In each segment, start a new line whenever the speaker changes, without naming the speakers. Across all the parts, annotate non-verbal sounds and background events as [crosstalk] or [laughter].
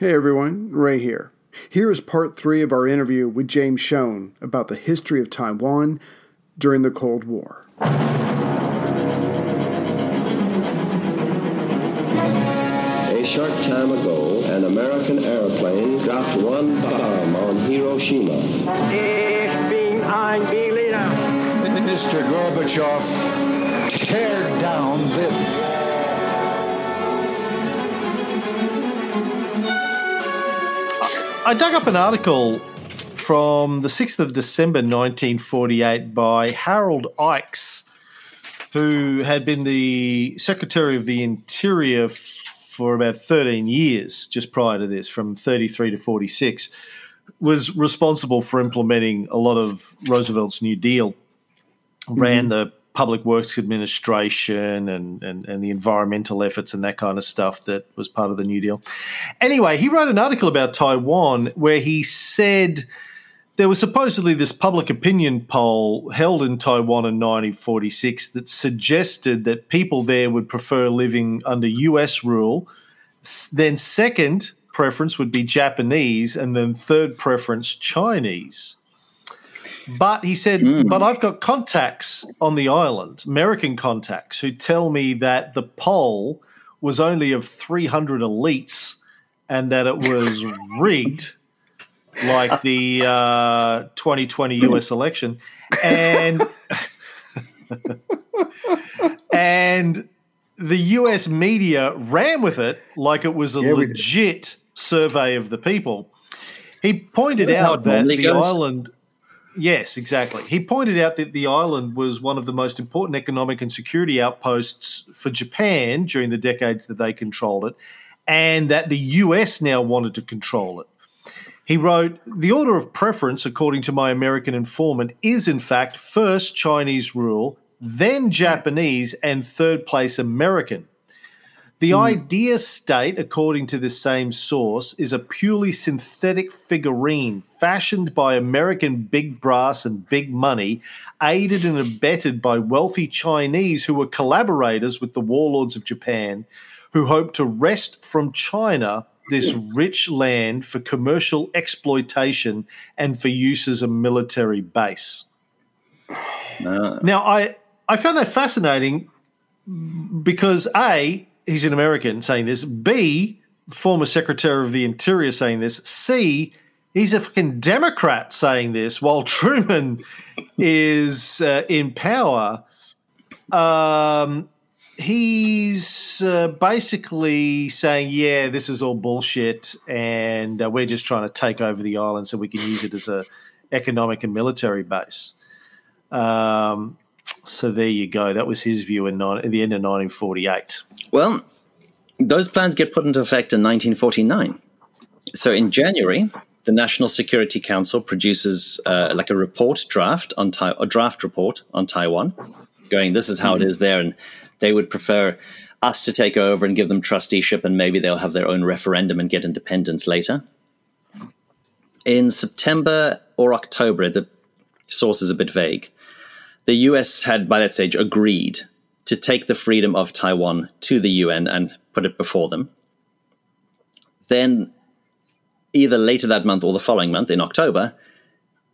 Hey everyone, Ray here. Here is part three of our interview with James Schoen about the history of Taiwan during the Cold War.
A short time ago, an American airplane dropped one bomb on Hiroshima.
Ich bin ein Berliner.
Mr. Gorbachev, tear down this.
I dug up an article from the 6th of December 1948 by Harold Ickes, who had been the Secretary of the Interior for about 13 years, just prior to this, from 33 to 46, was responsible for implementing a lot of Roosevelt's New Deal, ran mm-hmm. the Public Works Administration and, and, and the environmental efforts and that kind of stuff that was part of the New Deal. Anyway, he wrote an article about Taiwan where he said there was supposedly this public opinion poll held in Taiwan in 1946 that suggested that people there would prefer living under US rule. Then, second preference would be Japanese, and then third preference Chinese. But he said, but I've got contacts on the island, American contacts, who tell me that the poll was only of 300 elites and that it was [laughs] rigged like the uh, 2020 US election. And [laughs] and the US media ran with it like it was a
Yeah,
legit survey of the people. He pointed
Isn't that how
out that the
goes?
island Yes, exactly. He pointed out that the island was one of the most important economic and security outposts for Japan during the decades that they controlled it, and that the US now wanted to control it. He wrote, The order of preference, according to my American informant, is in fact first Chinese rule, then Japanese, and third place American. The hmm. idea state, according to this same source, is a purely synthetic figurine fashioned by American big brass and big money, aided and abetted by wealthy Chinese who were collaborators with the warlords of Japan, who hoped to wrest from China this hmm. rich land for commercial exploitation and for use as a military base. Now, I, I found that fascinating because A, he's an American saying this, B, former Secretary of the Interior saying this, C, he's a fucking Democrat saying this while Truman is uh, in power. Um, he's uh, basically saying, yeah, this is all bullshit and uh, we're just trying to take over the island so we can use it as a economic and military base. Um, so there you go. That was his view in, nine, at the end of 1948.
Well, those plans get put into effect in 1949. So in January, the National Security Council produces uh, like a report draft on Tai- a draft report on Taiwan, going, "This is how it is there," and they would prefer us to take over and give them trusteeship, and maybe they'll have their own referendum and get independence later. In September or October, the source is a bit vague. The US had, by that stage, agreed to take the freedom of Taiwan to the UN and put it before them. Then, either later that month or the following month, in October,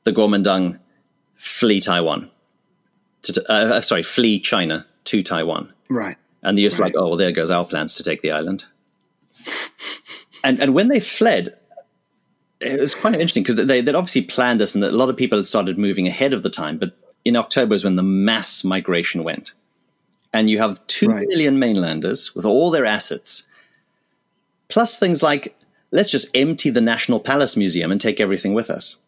the Kuomintang flee Taiwan. To, uh, sorry, flee China to Taiwan.
Right.
And the US like, oh, well, there goes our plans to take the island. [laughs] and and when they fled, it was quite interesting because they, they'd obviously planned this and that a lot of people had started moving ahead of the time. But in October is when the mass migration went. And you have two million
Right.
mainlanders with all their assets, plus things like, let's just empty the National Palace Museum and take everything with us.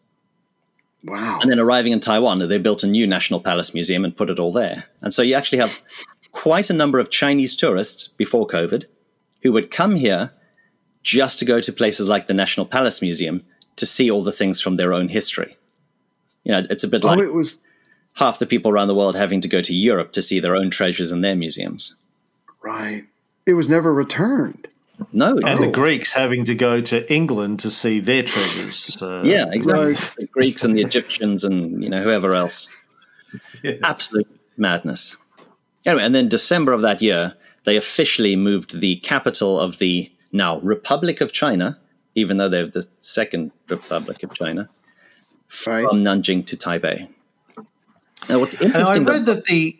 Wow.
And then arriving in Taiwan, they built a new National Palace Museum and put it all there. And so you actually have quite a number of Chinese tourists before COVID who would come here just to go to places like the National Palace Museum to see all the things from their own history. You know, it's a bit oh, like
oh, it was
half the people around the world having to go to Europe to see their own treasures in their museums.
right. It was never returned.
No,
And the Greeks having to go to England to see their treasures. Uh,
yeah, exactly.
Right.
The Greeks and the Egyptians and you know whoever else. [laughs] Absolute madness. Anyway, and then December of that year, they officially moved the capital of the now Republic of China even though they're the second Republic of China,
Right.
from Nanjing to Taipei. Now, what's
And I read that the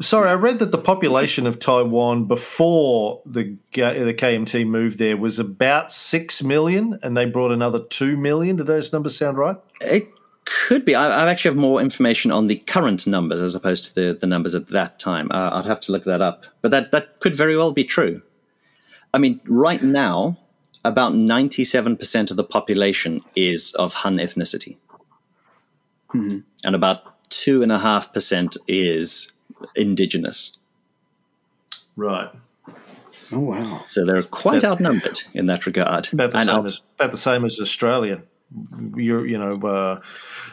sorry, I read that the population of Taiwan before the the KMT moved there was about six million, and they brought another two million. Do those numbers sound right?
It could be. I, I actually have more information on the current numbers as opposed to the, the numbers at that time. Uh, I'd have to look that up. But that, that could very well be true. I mean, right now, about 97% of the population is of Han ethnicity. And about 2.5% is indigenous.
Right.
Oh wow.
So they're quite
Yeah.
outnumbered in that regard.
About the
And
same
out-
as about the same as Australia. You're, you know, uh,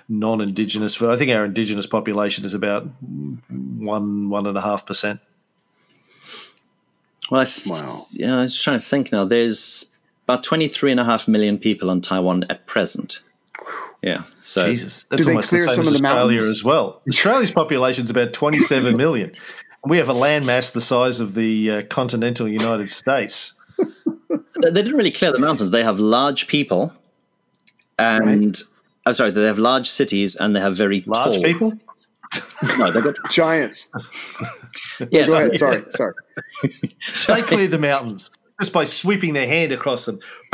non-indigenous. I think our indigenous population is about one one and a half percent.
Well, I th-
Wow.
Yeah, I was trying to think now. There's about 23 and a half million people on Taiwan at present. Yeah. So
Jesus, that's almost the same as Australia
mountains?
as well. Australia's population is about 27 million. And we have a landmass the size of the uh, continental United States.
they they didn't really clear the mountains. They have large people and. I'm sorry, they have large cities and they have very
Large
tall.
people?
No, they've got.
Giants. [laughs]
Yes.
Go ahead. Sorry. Sorry.
They cleared the mountains just by sweeping their hand across them. [laughs]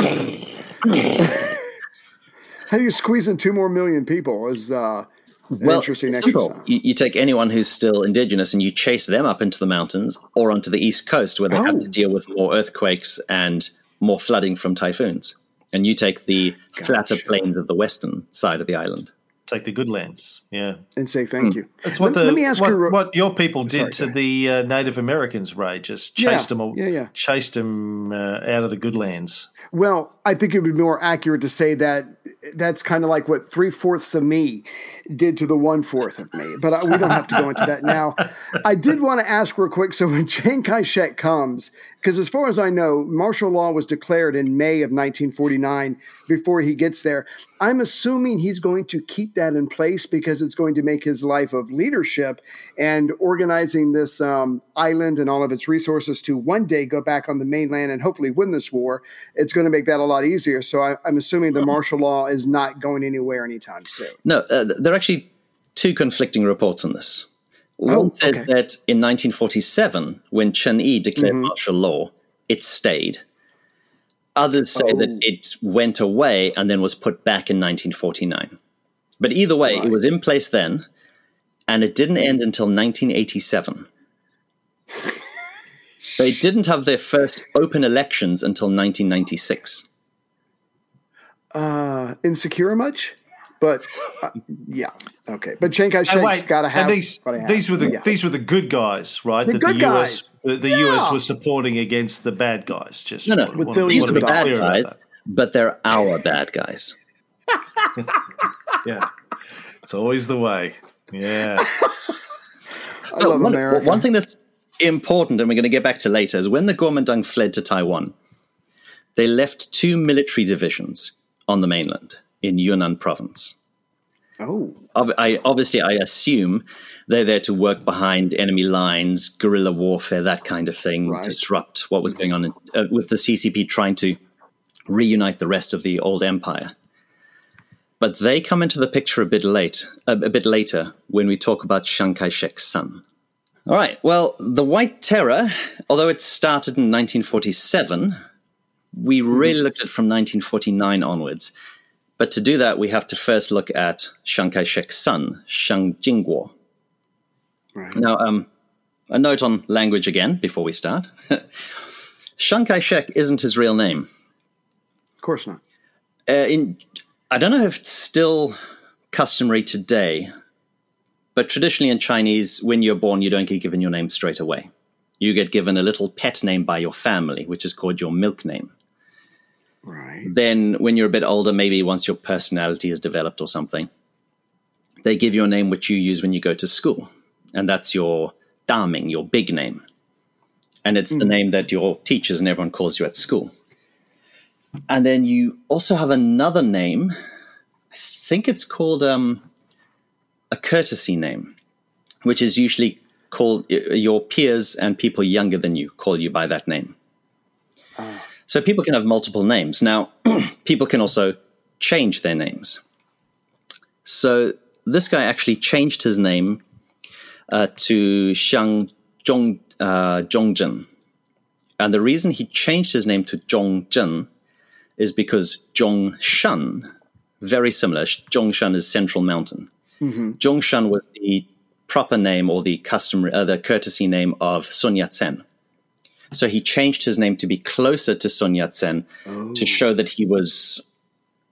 How do you squeeze in two more million people? Is uh, an
Well,
interesting
it's simple.
exercise.
You, you take anyone who's still indigenous and you chase them up into the mountains or onto the east coast where they
Oh.
have to deal with more earthquakes and more flooding from typhoons. And you take the flatter plains of the western side of the island.
Take the good lands. Yeah.
and say thank you.
That's what
let,
the
let me ask
what,
you.
what your people did
Sorry,
to
go
the uh, Native Americans, Ray. Just
Yeah,
chased them,
yeah, yeah.
chased them uh, out of the good lands.
Well, I think it would be more accurate to say that that's kind of like what three fourths of me did to the one fourth of me. But I, we don't have to go into that now. I did want to ask real quick. So when [laughs] Chiang Kai shek comes, because as far as I know, martial law was declared in May of 1949 before he gets there. I'm assuming he's going to keep that in place because it's going to make his life of leadership and organizing this um, island and all of its resources to one day go back on the mainland and hopefully win this war. It's going to make that a lot easier. So I, I'm assuming the martial law is not going anywhere anytime soon.
No, uh, there are actually two conflicting reports on this. One
Oh,
says
okay.
that in 1947, when Chen Yi declared
Mm-hmm.
martial law, it stayed. Others say that
Oh.
it went away and then was put back in 1949. But either way, it was in place then, and it didn't end until 1987. [laughs] they didn't have their first open elections until 1996.
Uh, insecure much? But uh, yeah, okay. But Chiang Kai
And
shek's
wait,
got to have.
these
have-
these were the
yeah.
these were the good guys, right?
The
that
good
the US
guys.
the, the
Yeah.
US was supporting against the bad guys. Just
No, no,
wanna-
With
wanna-
billions
These
wanna
are the bad guys, but they're our bad guys. [laughs]
Yeah, it's always the way. Yeah, [laughs]
I love
one,
America.
one thing that's important, and we're going to get back to later, is when the Kuomintang fled to Taiwan, they left two military divisions on the mainland in Yunnan province.
Oh,
I, obviously, I assume they're there to work behind enemy lines, guerrilla warfare, that kind of thing,
Right.
disrupt what was going on in, uh, with the CCP trying to reunite the rest of the old empire. But they come into the picture a bit late, a, a bit later when we talk about Chiang Kai-shek's son. All right. Well, the White Terror, although it started in 1947, we really looked at it from 1949 onwards. But to do that, we have to first look at Chiang Kai-shek's son, Chiang Jingguo.
Right.
Now, um, a note on language again before we start. [laughs] Chiang Kai-shek isn't his real name.
of course not.
Uh, in, I don't know if it's still customary today, but traditionally in Chinese, when you're born, you don't get given your name straight away. You get given a little pet name by your family, which is called your milk name.
Right.
Then, when you're a bit older, maybe once your personality is developed or something, they give you a name which you use when you go to school. And that's your daming, your big name. And it's the name that your teachers and everyone calls you at school. And then you also have another name. I think it's called um, a courtesy name, which is usually called your peers and people younger than you call you by that name. So people can have multiple names. Now, [clears throat] people can also change their names. So this guy actually changed his name uh, to Xiang Zhong, uh, Zhongzhen. And the reason he changed his name to Zhongzhen is because Zhongshan, very similar, Zhongshan is Central Mountain. Zhongshan was the proper name or the customary, uh, the courtesy name of Sun Yat-sen. So he changed his name to be closer to Sun Yat-sen to show that he was,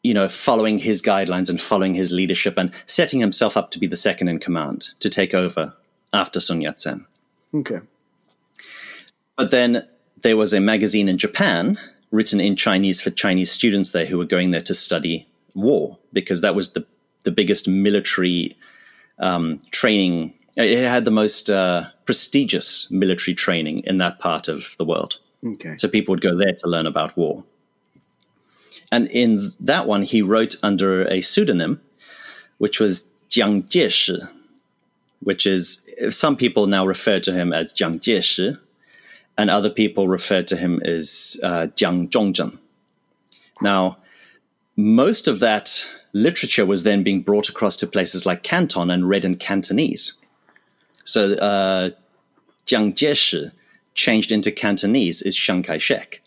you know, following his guidelines and following his leadership and setting himself up to be the second in command to take over after Sun Yat-sen.
Okay.
But then there was a magazine in Japan written in Chinese for Chinese students there who were going there to study war because that was the the biggest military um, training. It had the most uh, prestigious military training in that part of the world.
Okay.
So people would go there to learn about war. And in that one, he wrote under a pseudonym, which was Jiang Jieshi, which is some people now refer to him as Jiang Jieshi, and other people refer to him as uh, Jiang Zhongzhen. Now, most of that literature was then being brought across to places like Canton and read in Cantonese. So uh, Jiang Jieshi changed into Cantonese is Chiang Kai shek,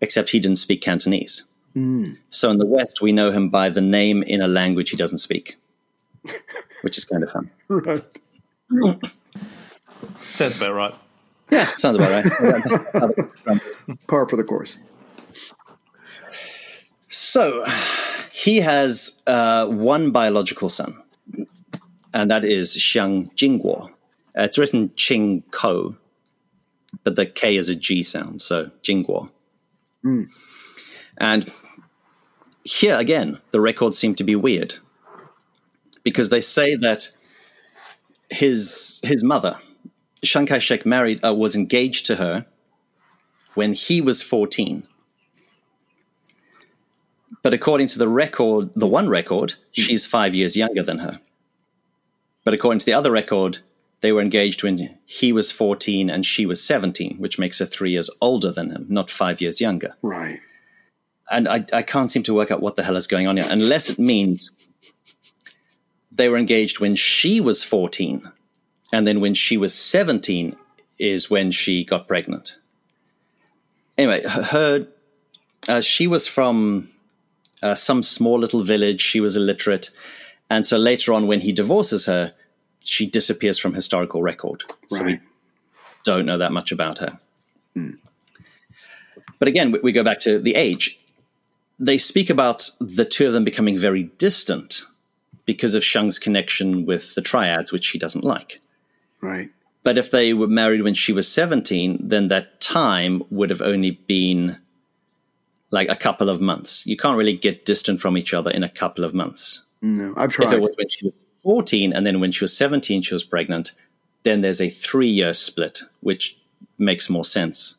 except he didn't speak Cantonese. So in the West, we know him by the name in a language he doesn't speak, [laughs] which is kind of fun.
Right.
Sounds about right.
Yeah, [laughs] sounds about right. [laughs]
Par for the course.
So he has uh, one biological son, and that is Xiang Jingguo. Uh, it's written Ching-kuo, but the K is a G sound, so Jingguo. And here again, the records seem to be weird because they say that his his mother, Chiang Kai-shek, married uh, was engaged to her when he was fourteen. But according to the record, the one record, she's five years younger than her. But according to the other record, they were engaged when he was 14 and she was 17, which makes her three years older than him, not five years younger.
Right.
And I, I can't seem to work out what the hell is going on here, unless it means they were engaged when she was 14, and then when she was 17 is when she got pregnant. Anyway, her, uh, she was from uh, some small little village. She was illiterate. And so later on, when he divorces her, she disappears from historical record. So we don't know that much about her. But again, we, we go back to the age. They speak about the two of them becoming very distant because of Chiang's connection with the triads, which she doesn't like.
Right.
But if they were married when she was 17, then that time would have only been like a couple of months. You can't really get distant from each other in a couple of months.
No, I've tried.
If it was when she was 14 and then when she was 17, she was pregnant, then there's a three year split, which makes more sense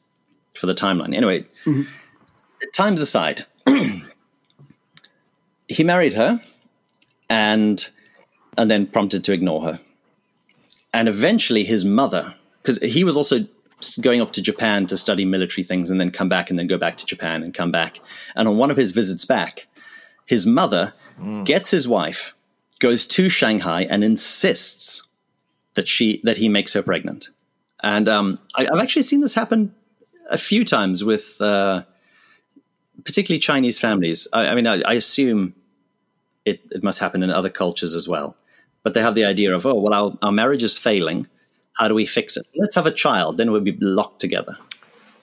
for the timeline. Anyway, mm-hmm. times aside, [clears throat] he married her and and then prompted to ignore her. And eventually his mother, because he was also going off to Japan to study military things and then come back and then go back to Japan and come back. And on one of his visits back, his mother gets his wife, goes to Shanghai and insists that she that he makes her pregnant. And um, I, I've actually seen this happen a few times with uh, particularly Chinese families. I, I mean, I, I assume it, it must happen in other cultures as well. But they have the idea of, oh, well, our, our marriage is failing. How do we fix it? Let's have a child. Then we'll be locked together.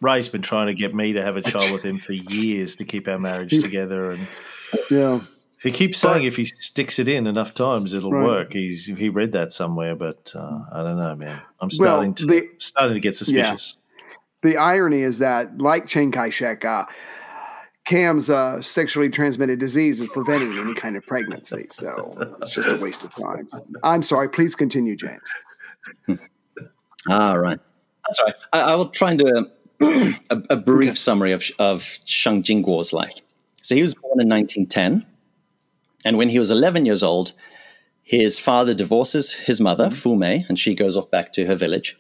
Ray's been trying to get me to have a child with him for years to keep our marriage [laughs] together, and
yeah.
he keeps saying if he sticks it in enough times, it'll
Right.
work. He's he read that somewhere, but uh, I don't know, man. I'm
Well,
starting to
the-
starting to get suspicious.
The irony is that, like Chiang Kai shek, uh, Cam's uh, sexually transmitted disease is preventing any kind of pregnancy. So it's just a waste of time. I'm sorry. Please continue, James. [laughs]
Ah, right. That's right. I, I will try and do a, [clears throat] a, a brief summary of, of Chiang Jingguo's life. So he was born in 1910, and when he was 11 years old, his father divorces his mother, Fu Mei, and she goes off back to her village.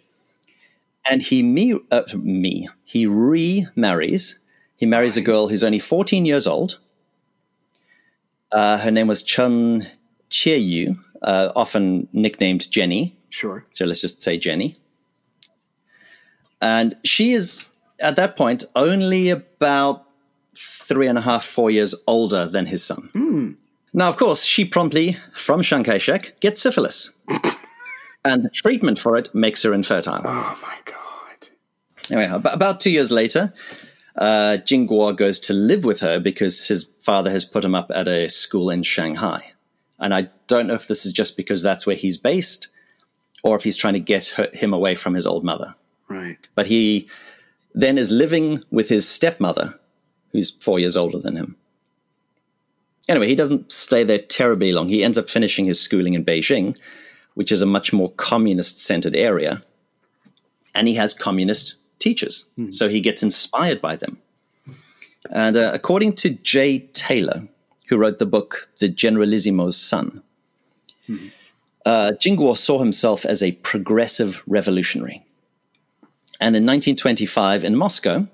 And he me, uh, me he remarries He marries a girl who's only 14 years old. Uh, her name was Chun Chie-yu, uh, often nicknamed Jenny.
Sure.
So let's just say Jenny. And she is, at that point, only about three and a half, four years older than his son. Now, of course, she promptly, from Chiang Kai shek, gets syphilis. [laughs] and the treatment for it makes her infertile.
Oh my god.
Anyway, about two years later, uh, Jing Guo goes to live with her because his father has put him up at a school in Shanghai. And I don't know if this is just because that's where he's based or if he's trying to get her, him away from his old mother.
Right.
But he then is living with his stepmother, who's four years older than him. Anyway, he doesn't stay there terribly long. He ends up finishing his schooling in Beijing, which is a much more communist centered area. And he has communist teachers. So he gets inspired by them. And uh, according to Jay Taylor, who wrote the book The Generalissimo's Son, uh, Jingguo saw himself as a progressive revolutionary. And in 1925 in Moscow,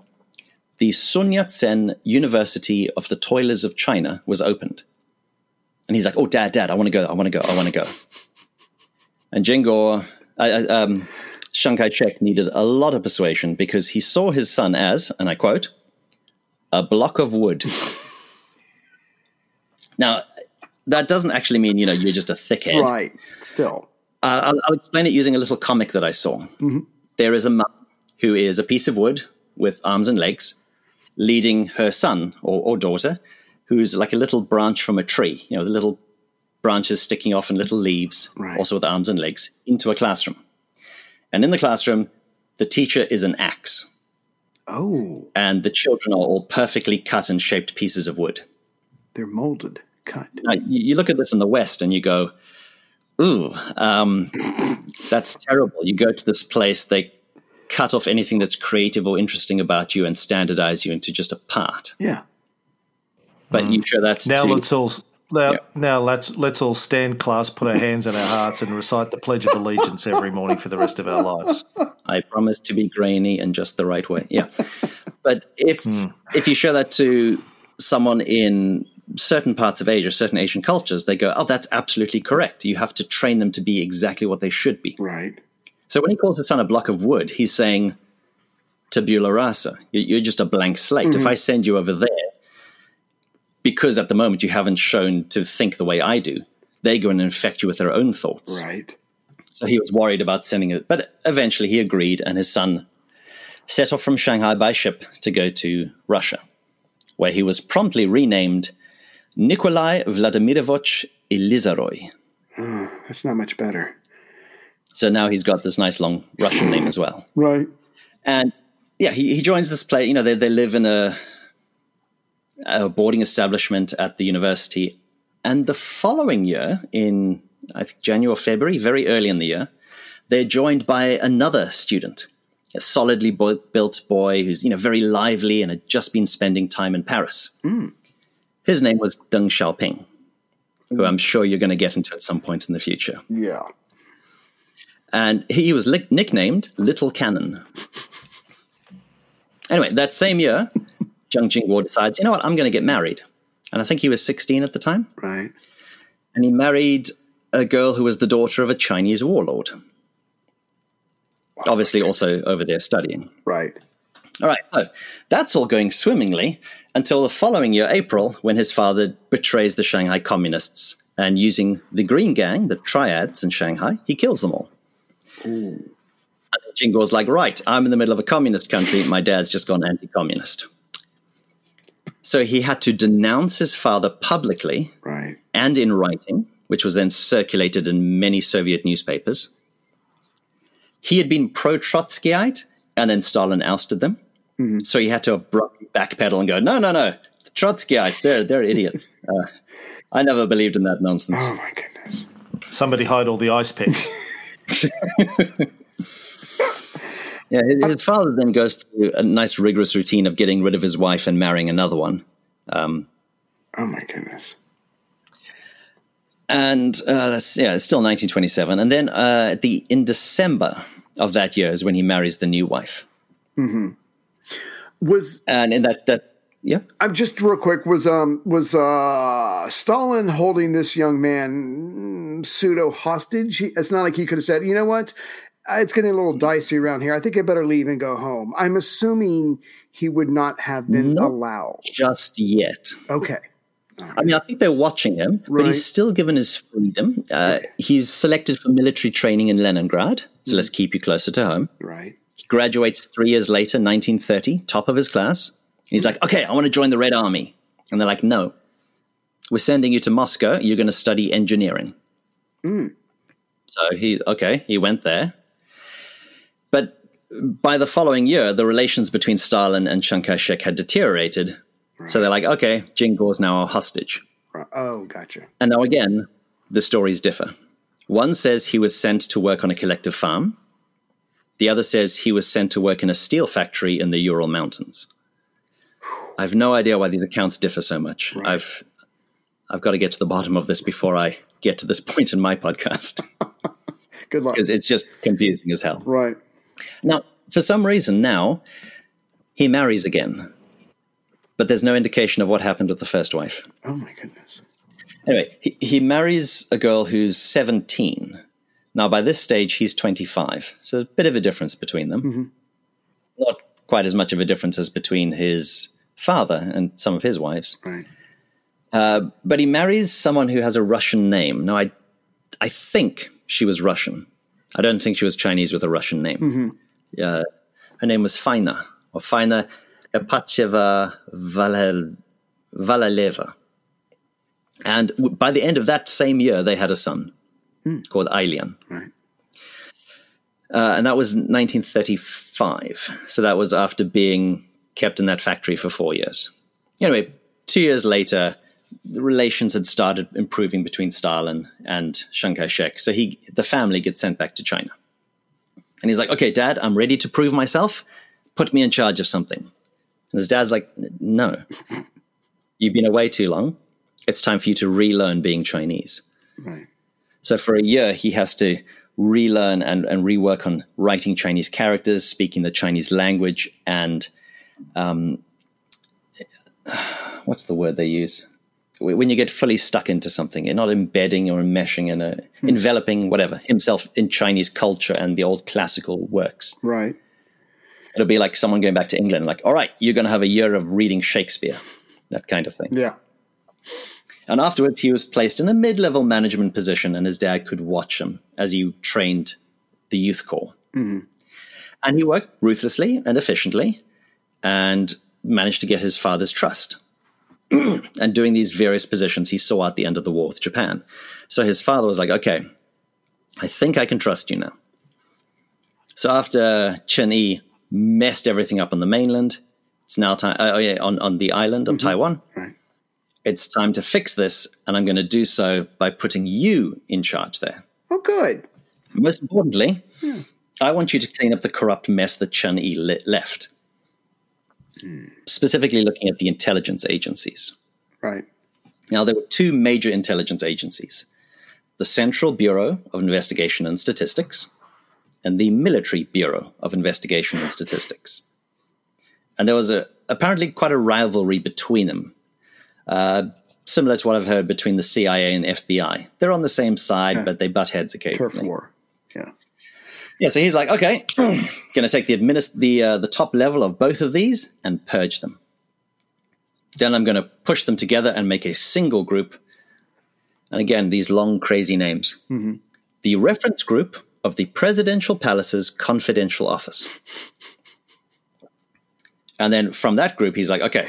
the Sun Yat sen University of the Toilers of China was opened. And he's like, Oh, dad, dad, I want to go, I want to go, I want to go. And Jingguo, uh, um, Chiang Kai shek needed a lot of persuasion because he saw his son as, and I quote, a block of wood. now, that doesn't actually mean, you know, you're just a thickhead.
Right. Still.
Uh, I'll, I'll explain it using a little comic that I saw. There is a who is a piece of wood with arms and legs, leading her son or, or daughter, who's like a little branch from a tree, you know, the little branches sticking off and little leaves,
Right.
also with arms and legs, into a classroom. And in the classroom, the teacher is an axe,
Oh,
and the children are all perfectly cut and shaped pieces of wood.
they're molded, cut.
Now, you, look at this in the West and you go, ooh, um, [laughs] that's terrible. You go to this place, they cut off anything that's creative or interesting about you and standardize you into just a part.
Yeah.
But you mm. show that
Now
to,
let's all now,
Yeah.
now let's let's all stand class, put our hands on our hearts, and recite the Pledge of Allegiance every morning for the rest of our lives.
I promise to be grainy and just the right way. Yeah. but if hmm. if you show that to someone in certain parts of Asia, certain Asian cultures, they go, "Oh, that's absolutely correct. You have to train them to be exactly what they should be."
Right.
So when he calls his son a block of wood, he's saying tabula rasa. You- You're just a blank slate. If mm-hmm. I send you over there, because at the moment you haven't shown to think the way I do, they go and infect you with their own thoughts.
Right.
So he was worried about sending it, but eventually he agreed, and his son set off from Shanghai by ship to go to Russia, where he was promptly renamed Nikolai Vladimirovich Elizarov.
Hmm, that's not much better.
So now he's got this nice long Russian name as well.
Right.
And yeah, he, he joins this play. You know, they, they live in a, a boarding establishment at the university. And the following year, in I think January or February, very early in the year, they're joined by another student, a solidly built boy who's you know very lively and had just been spending time in Paris. Hmm. His name was Deng Xiaoping, who I'm sure you're going to get into at some point in the future.
Yeah.
And he was li- nicknamed Little Cannon. Anyway, that same year, Zheng Jingguo decides, you know what, I'm going to get married. And I think he was 16 at the time.
Right.
And he married a girl who was the daughter of a Chinese warlord. Obviously, also over there studying.
Right.
All right, so that's all going swimmingly until the following year, April, when his father betrays the Shanghai communists and using the Green Gang, the triads in Shanghai, he kills them all. And Jingguo's like, right, I'm in the middle of a communist country. My dad's just gone anti communist. So he had to denounce his father publicly
Right.
and in writing, which was then circulated in many Soviet newspapers. He had been pro Trotskyite, and then Stalin ousted them. So he had to abruptly backpedal and go, no, no, no, the Trotskyites, they're, they're idiots. [laughs] Uh, I never believed in that nonsense.
Oh my goodness.
Somebody hide all the ice picks. [laughs] [laughs]
Yeah, his, father then goes through a nice rigorous routine of getting rid of his wife and marrying another one.
Oh my goodness.
and uh, that's yeah, it's still 1927. And then uh, the in December of that year is when he marries the new wife.
Was
And in that, that yeah,
I'm just real quick. Was um was uh Stalin holding this young man pseudo hostage? He- It's not like he could have said, you know what, Uh, it's getting a little dicey around here. I think I better leave and go home. I'm assuming he would not have been
Nope.
allowed.
just yet.
Okay.
I mean, I think they're watching him, but he's still given his freedom. Uh, He's selected for military training in Leningrad, so let's keep you closer to home.
Right.
He graduates three years later, 1930, top of his class. He's like, okay, I want to join the Red Army. And they're like, no, we're sending you to Moscow. You're going to study engineering. Mm. So he, okay, he went there. But by the following year, the relations between Stalin and Chiang Kai shek had deteriorated. So they're like, okay, Jingguo's now our hostage.
Right. Oh, gotcha.
And now again, the stories differ. One says he was sent to work on a collective farm. The other says he was sent to work in a steel factory in the Ural Mountains. I have no idea why these accounts differ so much. I've I've got to get to the bottom of this before I get to this [laughs] point in my podcast [laughs]
Good luck.
because it's just confusing as hell.
Right.
Now, for some reason, now he marries again, but there's no indication of what happened with the first wife.
Oh my goodness.
Anyway, he, he marries a girl who's 17. Now, by this stage, he's 25. So a bit of a difference between them. Mm-hmm. Not quite as much of a difference as between his father and some of his wives.
Right.
Uh, but he marries someone who has a Russian name. Now, I, I think she was Russian. I don't think she was Chinese with a Russian name. Uh, her name was Faina, or Faina Epacheva Valel- Valaleva. And w- by the end of that same year, they had a son called Ailian.
Right.
Uh, and that was 1935. So that was after being kept in that factory for four years. Anyway, two years later, the relations had started improving between Stalin and Chiang Kai shek. So he, the family gets sent back to China. And he's like, okay, dad, I'm ready to prove myself. Put me in charge of something. And his dad's like, no, you've been away too long. It's time for you to relearn being Chinese.
Right.
So for a year, he has to relearn and, and rework on writing Chinese characters, speaking the Chinese language, and um, what's the word they use? When you get fully stuck into something, you're not embedding or enmeshing in a enveloping whatever himself in Chinese culture and the old classical works.
Right.
It'll be like someone going back to England, like, all right, you're going to have a year of reading Shakespeare, that kind of thing.
Yeah.
And afterwards, he was placed in a mid level management position, and his dad could watch him as he trained the youth corps. And he worked ruthlessly and efficiently and managed to get his father's trust. [clears throat] and doing these various positions, he saw out the end of the war with Japan. So his father was like, okay, I think I can trust you now. So after Chen Yi messed everything up on the mainland, it's now time, oh yeah, on, on the island of mm-hmm. Taiwan
Right.
it's time to fix this, and I'm going to do so by putting you in charge there.
Oh, good.
Most importantly, I want you to clean up the corrupt mess that Chen Yi le- Specifically, looking at the intelligence agencies.
Right.
Now, there were two major intelligence agencies the Central Bureau of Investigation and Statistics, and the Military Bureau of Investigation and Statistics. And there was a, apparently quite a rivalry between them, uh, similar to what I've heard between the CIA and FBI. They're on the same side, but they butt heads
Turf
occasionally.
war. Yeah.
Yeah, so he's like, okay, [clears throat] going to take the administ- the uh, the top level of both of these and purge them. Then I'm going to push them together and make a single group. And again, these long, crazy names. The reference group of the Presidential Palace's Confidential Office. And then from that group, he's like, okay,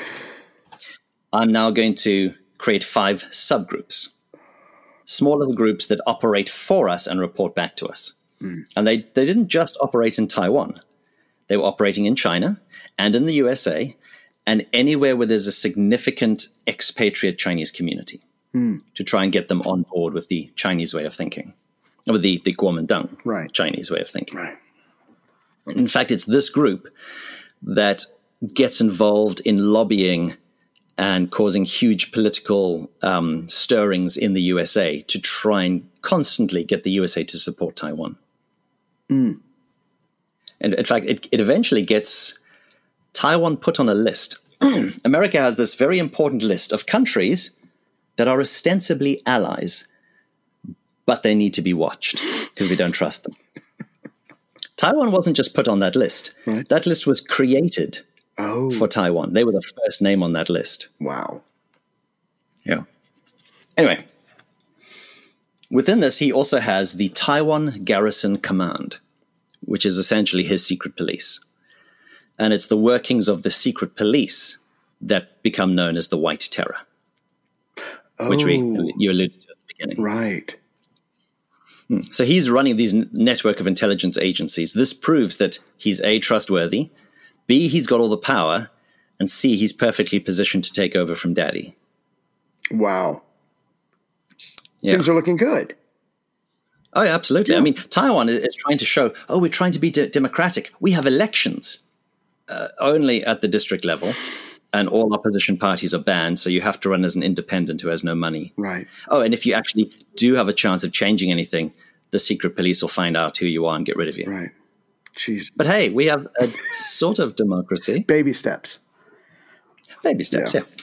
I'm now going to create five subgroups, small little groups that operate for us and report back to us. And they, they didn't just operate in Taiwan, they were operating in China and in the USA and anywhere where there's a significant expatriate Chinese community to try and get them on board with the Chinese way of thinking, with the, the Kuomintang
Right.
Chinese way of thinking.
Right.
In fact, it's this group that gets involved in lobbying and causing huge political um, stirrings in the USA to try and constantly get the USA to support Taiwan. Mm. And in fact, it, it eventually gets Taiwan put on a list. [clears throat] America has this very important list of countries that are ostensibly allies, but they need to be watched because we don't trust them. [laughs] Taiwan wasn't just put on that list.
Right.
That list was created
Oh,
for Taiwan. They were the first name on that list.
wow.
Yeah. Anyway, within this, he also has the Taiwan Garrison Command, which is essentially his secret police. And it's the workings of the secret police that become known as the White Terror, which we
Oh,
you alluded to at the beginning.
right. Hmm.
So he's running these network of intelligence agencies. This proves that he's A, trustworthy, B, he's got all the power, and C, he's perfectly positioned to take over from daddy.
Wow.
Yeah.
Things are looking good.
Oh, yeah, absolutely. I mean, Taiwan is is trying to show, oh, we're trying to be de- democratic. We have elections uh, only at the district level, and all opposition parties are banned. So you have to run as an independent who has no money.
Right.
Oh, and if you actually do have a chance of changing anything, the secret police will find out who you are and get rid of you.
Right. Jeez.
But hey, we have a sort of democracy.
Baby steps.
Baby steps,
Yeah.
yeah.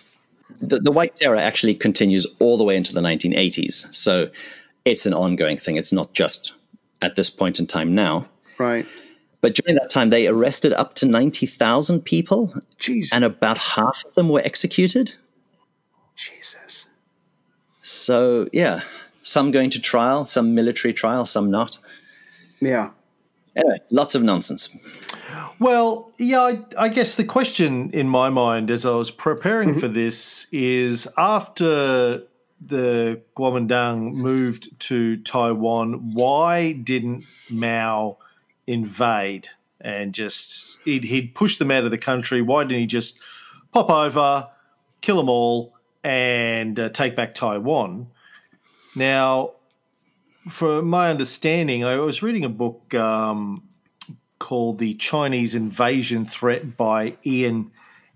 The, the White Terror actually continues all the way into the 1980s. So it's an ongoing thing. It's not just at this point in time now.
Right.
But during that time, they arrested up to 90,000 people,
Jeez.
and about half of them were executed.
Jesus.
So, yeah, some going to trial, some military trial, some not.
Yeah.
Anyway, lots of nonsense.
Well, yeah, I, I guess the question in my mind as I was preparing for this is after the Kuomintang moved to Taiwan, why didn't Mao invade and just he'd, he'd push them out of the country? Why didn't he just pop over, kill them all, and uh, take back Taiwan? Now, for my understanding, I was reading a book. Um, called The Chinese Invasion Threat by Ian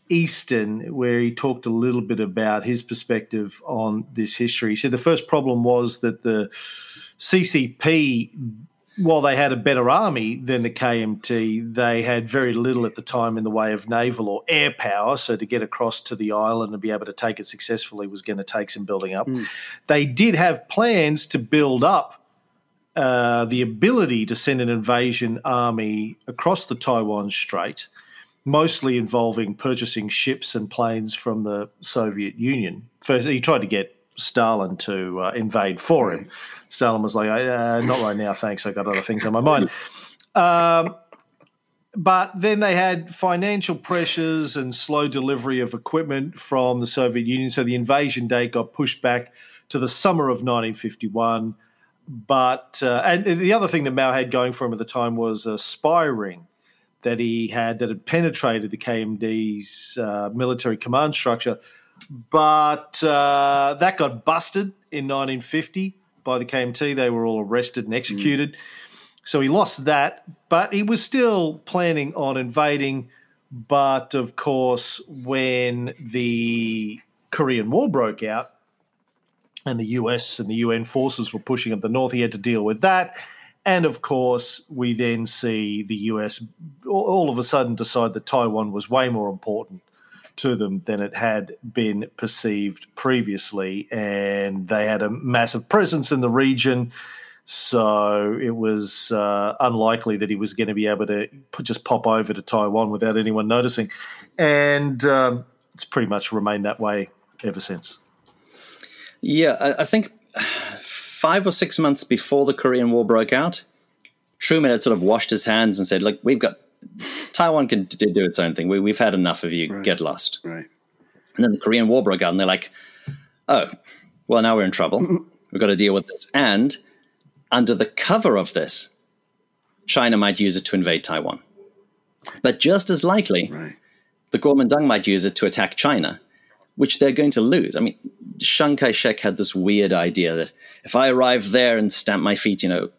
Easton, where he talked a little bit about his perspective on this history. He said the first problem was that the CCP, while they had a better army than the KMT, they had very little at the time in the way of naval or air power. So to get across to the island and be able to take it successfully was going to take some building up. Hmm. They did have plans to build up uh, the ability to send an invasion army across the Taiwan Strait, mostly involving purchasing ships and planes from the Soviet Union. First, he tried to get Stalin to uh, invade for him. Stalin was like, uh, "Not right now, thanks. I got other things on my mind." Um, but then they had financial pressures and slow delivery of equipment from the Soviet Union, so the invasion date got pushed back to the summer of 1951 but uh, and the other thing that Mao had going for him at the time was a spy ring that he had that had penetrated the KMT's uh, military command structure, but uh, that got busted in 1950 by the KMT. They were all arrested and executed. So he lost that, but he was still planning on invading. But of course, when the Korean War broke out, and the US and the UN forces were pushing up the north. He had to deal with that. And of course, we then see the US all- of a sudden decide that Taiwan was way more important to them than it had been perceived previously. And they had a massive presence in the region. So it was uh, unlikely that he was going to be able to just pop over to Taiwan without anyone noticing. And um, it's pretty much remained that way ever since.
Yeah, I, I think five or six months before the Korean War broke out, Truman had sort of washed his hands and said, "Look, we've got Taiwan can d- do its own thing. We, we've had enough of you. Get lost."
Right.
And then the Korean War broke out, and they're like, "Oh, well, now we're in trouble. [laughs] We've got to deal with this." And under the cover of this, China might use it to invade Taiwan. But just as likely,
Right.
the Kuomintang might use it to attack China, which they're going to lose. I mean, Chiang Kai shek had this weird idea that if I arrive there and stamp my feet, you know,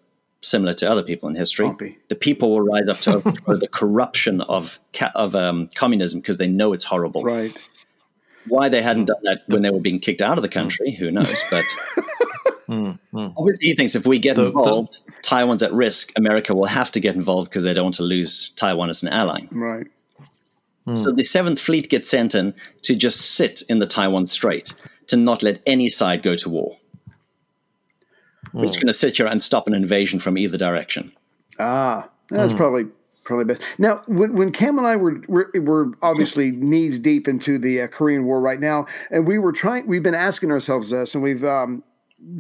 similar to other people in history,
Pompey.
the people will rise up to [laughs] overthrow the corruption of of um, communism because they know it's horrible.
Right.
Why they hadn't done that when they were being kicked out of the hmm. country, who knows? But [laughs] hmm, hmm. obviously, he thinks if we get
The- the-
involved, Taiwan's at risk. America will have to get involved because they don't want to lose Taiwan as an ally.
Right.
So the Seventh Fleet gets sent in to just sit in the Taiwan Strait to not let any side go to war. We're just going to sit here and stop an invasion from either direction.
Ah, that's probably probably best. Now, when, when Cam and I were were, were obviously knees deep into the uh, Korean War right now, and we were trying, we've been asking ourselves this, and we've um,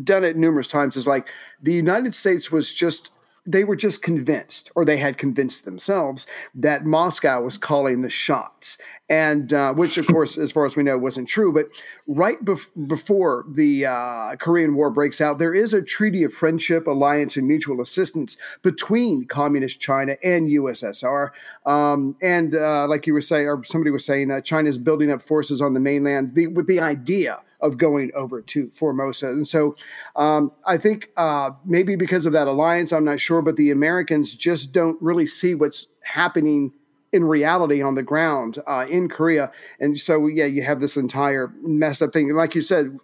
done it numerous times. Is like the United States was just. They were just convinced, or they had convinced themselves, that Moscow was calling the shots, and uh, which, of [laughs] course, as far as we know, wasn't true. But right bef- before the uh, Korean War breaks out, there is a treaty of friendship, alliance, and mutual assistance between Communist China and USSR. Um, and uh, like you were saying, or somebody was saying, uh, China is building up forces on the mainland the, with the idea of going over to Formosa. And so um, I think uh, maybe because of that alliance, I'm not sure, but the Americans just don't really see what's happening in reality on the ground uh, in Korea. And so, yeah, you have this entire messed up thing. And like you said,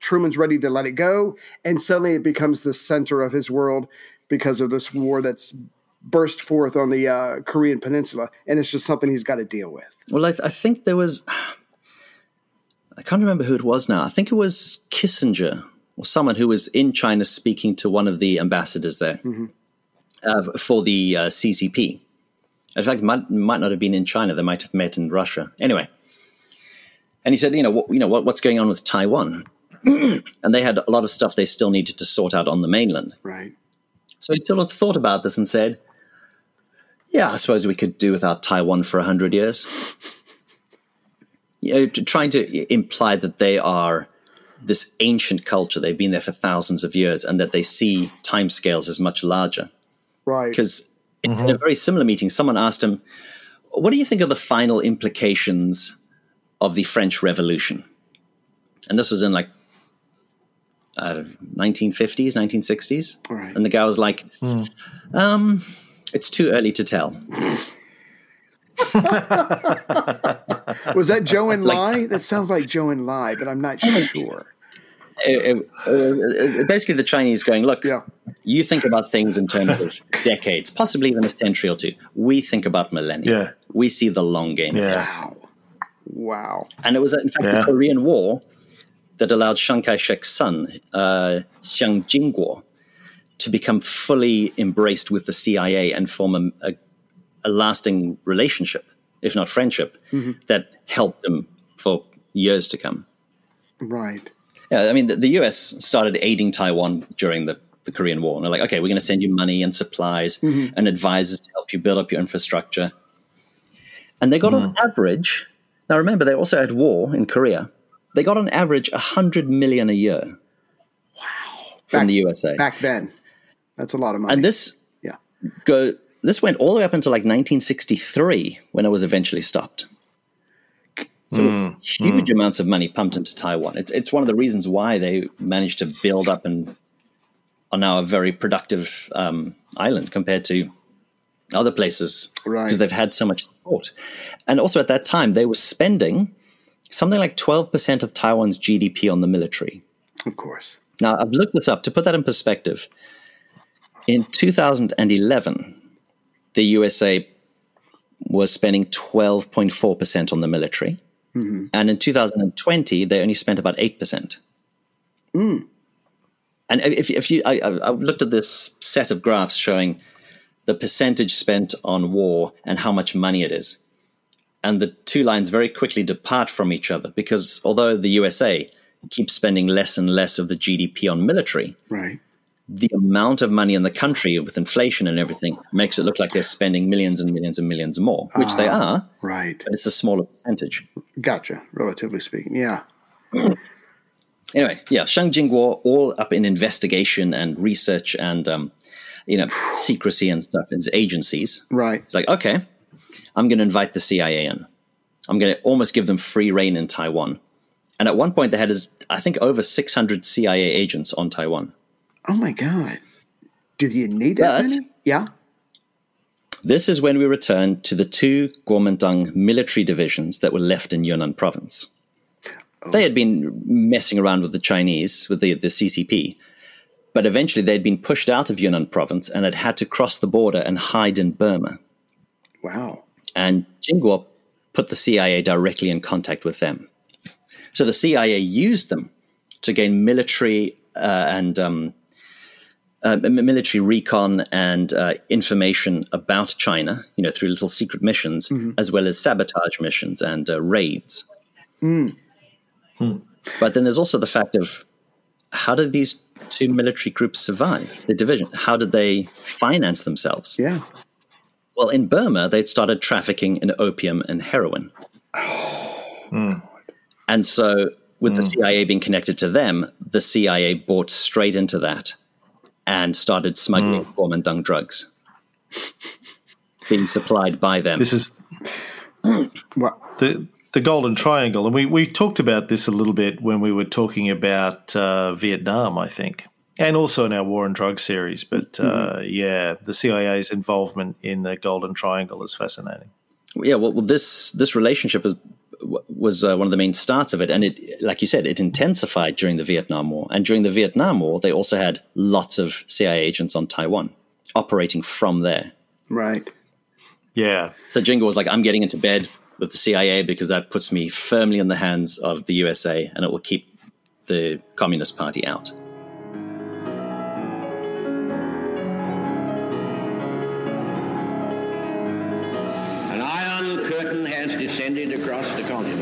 Truman's ready to let it go, and suddenly it becomes the center of his world because of this war that's burst forth on the uh, Korean Peninsula, and it's just something he's got to deal with.
Well, I, I think there was. I can't remember who it was now. I think it was Kissinger or someone who was in China speaking to one of the ambassadors there uh, for the uh, CCP. In fact, it might, might not have been in China. They might have met in Russia. Anyway, and he said, you know, what, you know, what, what's going on with Taiwan? [clears throat] and they had a lot of stuff they still needed to sort out on the mainland.
Right.
So he sort of thought about this and said, "Yeah, I suppose we could do without Taiwan for a hundred years." You know, trying to imply that they are this ancient culture; they've been there for thousands of years, and that they see timescales as much larger.
Right.
Because in a very similar meeting, someone asked him, "What do you think of the final implications of the French Revolution?" And this was in like uh, 1950s, 1960s.
Right.
And the guy was like, um, it's too early to tell. [laughs] [laughs]
Was that Joe and
like-
Lie? That sounds like Joe and Lie, but I'm not sure.
It- it- uh, basically, the Chinese going, look,
Yeah.
you think about things in terms of [laughs] decades, possibly even a century or two. We think about millennia.
Yeah.
We see the long game.
Yeah.
Wow. Wow.
And it was, in fact,
Yeah.
the Korean War that allowed Chiang Kai shek's son, uh, Chiang Jingguo, to become fully embraced with the CIA and form a, a, a lasting relationship, if not friendship, mm-hmm. that helped them for years to come.
Right.
Yeah, I mean, the, the US started aiding Taiwan during the, the Korean War. And they're like, okay, we're going to send you money and supplies mm-hmm. and advisors to help you build up your infrastructure. And they got on mm-hmm. average, now remember, they also had war in Korea. They got on average 100 million a year. Wow. From
Back-
the USA.
Back then. That's a lot of money.
and this
yeah.
go this went all the way up until like 1963 when it was eventually stopped. So was huge amounts of money pumped into Taiwan. It's it's one of the reasons why they managed to build up and are now a very productive um, island compared to other places
Right.
because they've had so much support. And also at that time, they were spending something like 12% of Taiwan's GDP on the military.
Of course.
Now, I've looked this up to put that in perspective. In 2011, the USA was spending 12.4% on the military. Mm-hmm. And in 2020, they only spent about 8%. Mm. And if, if you, I, I- I've looked at this set of graphs showing the percentage spent on war and how much money it is. And the two lines very quickly depart from each other because although the USA keeps spending less and less of the GDP on military,
Right.
The amount of money in the country with inflation and everything makes it look like they're spending millions and millions and millions more, which they are,
Right.
but it's a smaller percentage.
Gotcha. Relatively speaking. Yeah. [clears throat]
Anyway, yeah, Chiang Jingguo all up in investigation and research and um, you know secrecy and stuff in his agencies.
Right.
It's like, okay, I'm going to invite the CIA in. I'm going to almost give them free reign in Taiwan. And at one point, they had, as I think, over 600 CIA agents on Taiwan.
Oh my God. Did you need that?
But-
many? Yeah.
This is when we return to the two Kuomintang military divisions that were left in Yunnan province. They had been messing around with the Chinese, with the, the CCP, but eventually they'd been pushed out of Yunnan province and had had to cross the border and hide in Burma.
Wow.
And Jingguo put the CIA directly in contact with them. So the CIA used them to gain military uh, and um, uh, military recon and uh, information about China, you know, through little secret missions, mm-hmm. as well as sabotage missions and uh, raids. Mm. Hmm. But then there's also the fact of how did these two military groups survive the division? How did they finance themselves?
Yeah.
Well, in Burma, they'd started trafficking in opium and heroin. Mm. And so, with mm. the CIA being connected to them, the CIA bought straight into that and started smuggling mm. Kuomintang drugs being supplied by them.
This is [clears throat] the the Golden Triangle, and we we talked about this a little bit when we were talking about uh, Vietnam, I think, and also in our War and Drug series. But uh, mm-hmm. yeah, the CIA's involvement in the Golden Triangle is fascinating.
Yeah, well, well this this relationship is was uh, one of the main starts of it. And it, like you said, it intensified during the Vietnam War. And during the Vietnam War, they also had lots of CIA agents on Taiwan operating from there.
Right.
Yeah.
So Jingguo was like, I'm getting into bed with the CIA because that puts me firmly in the hands of the USA and it will keep the Communist Party out.
An iron curtain has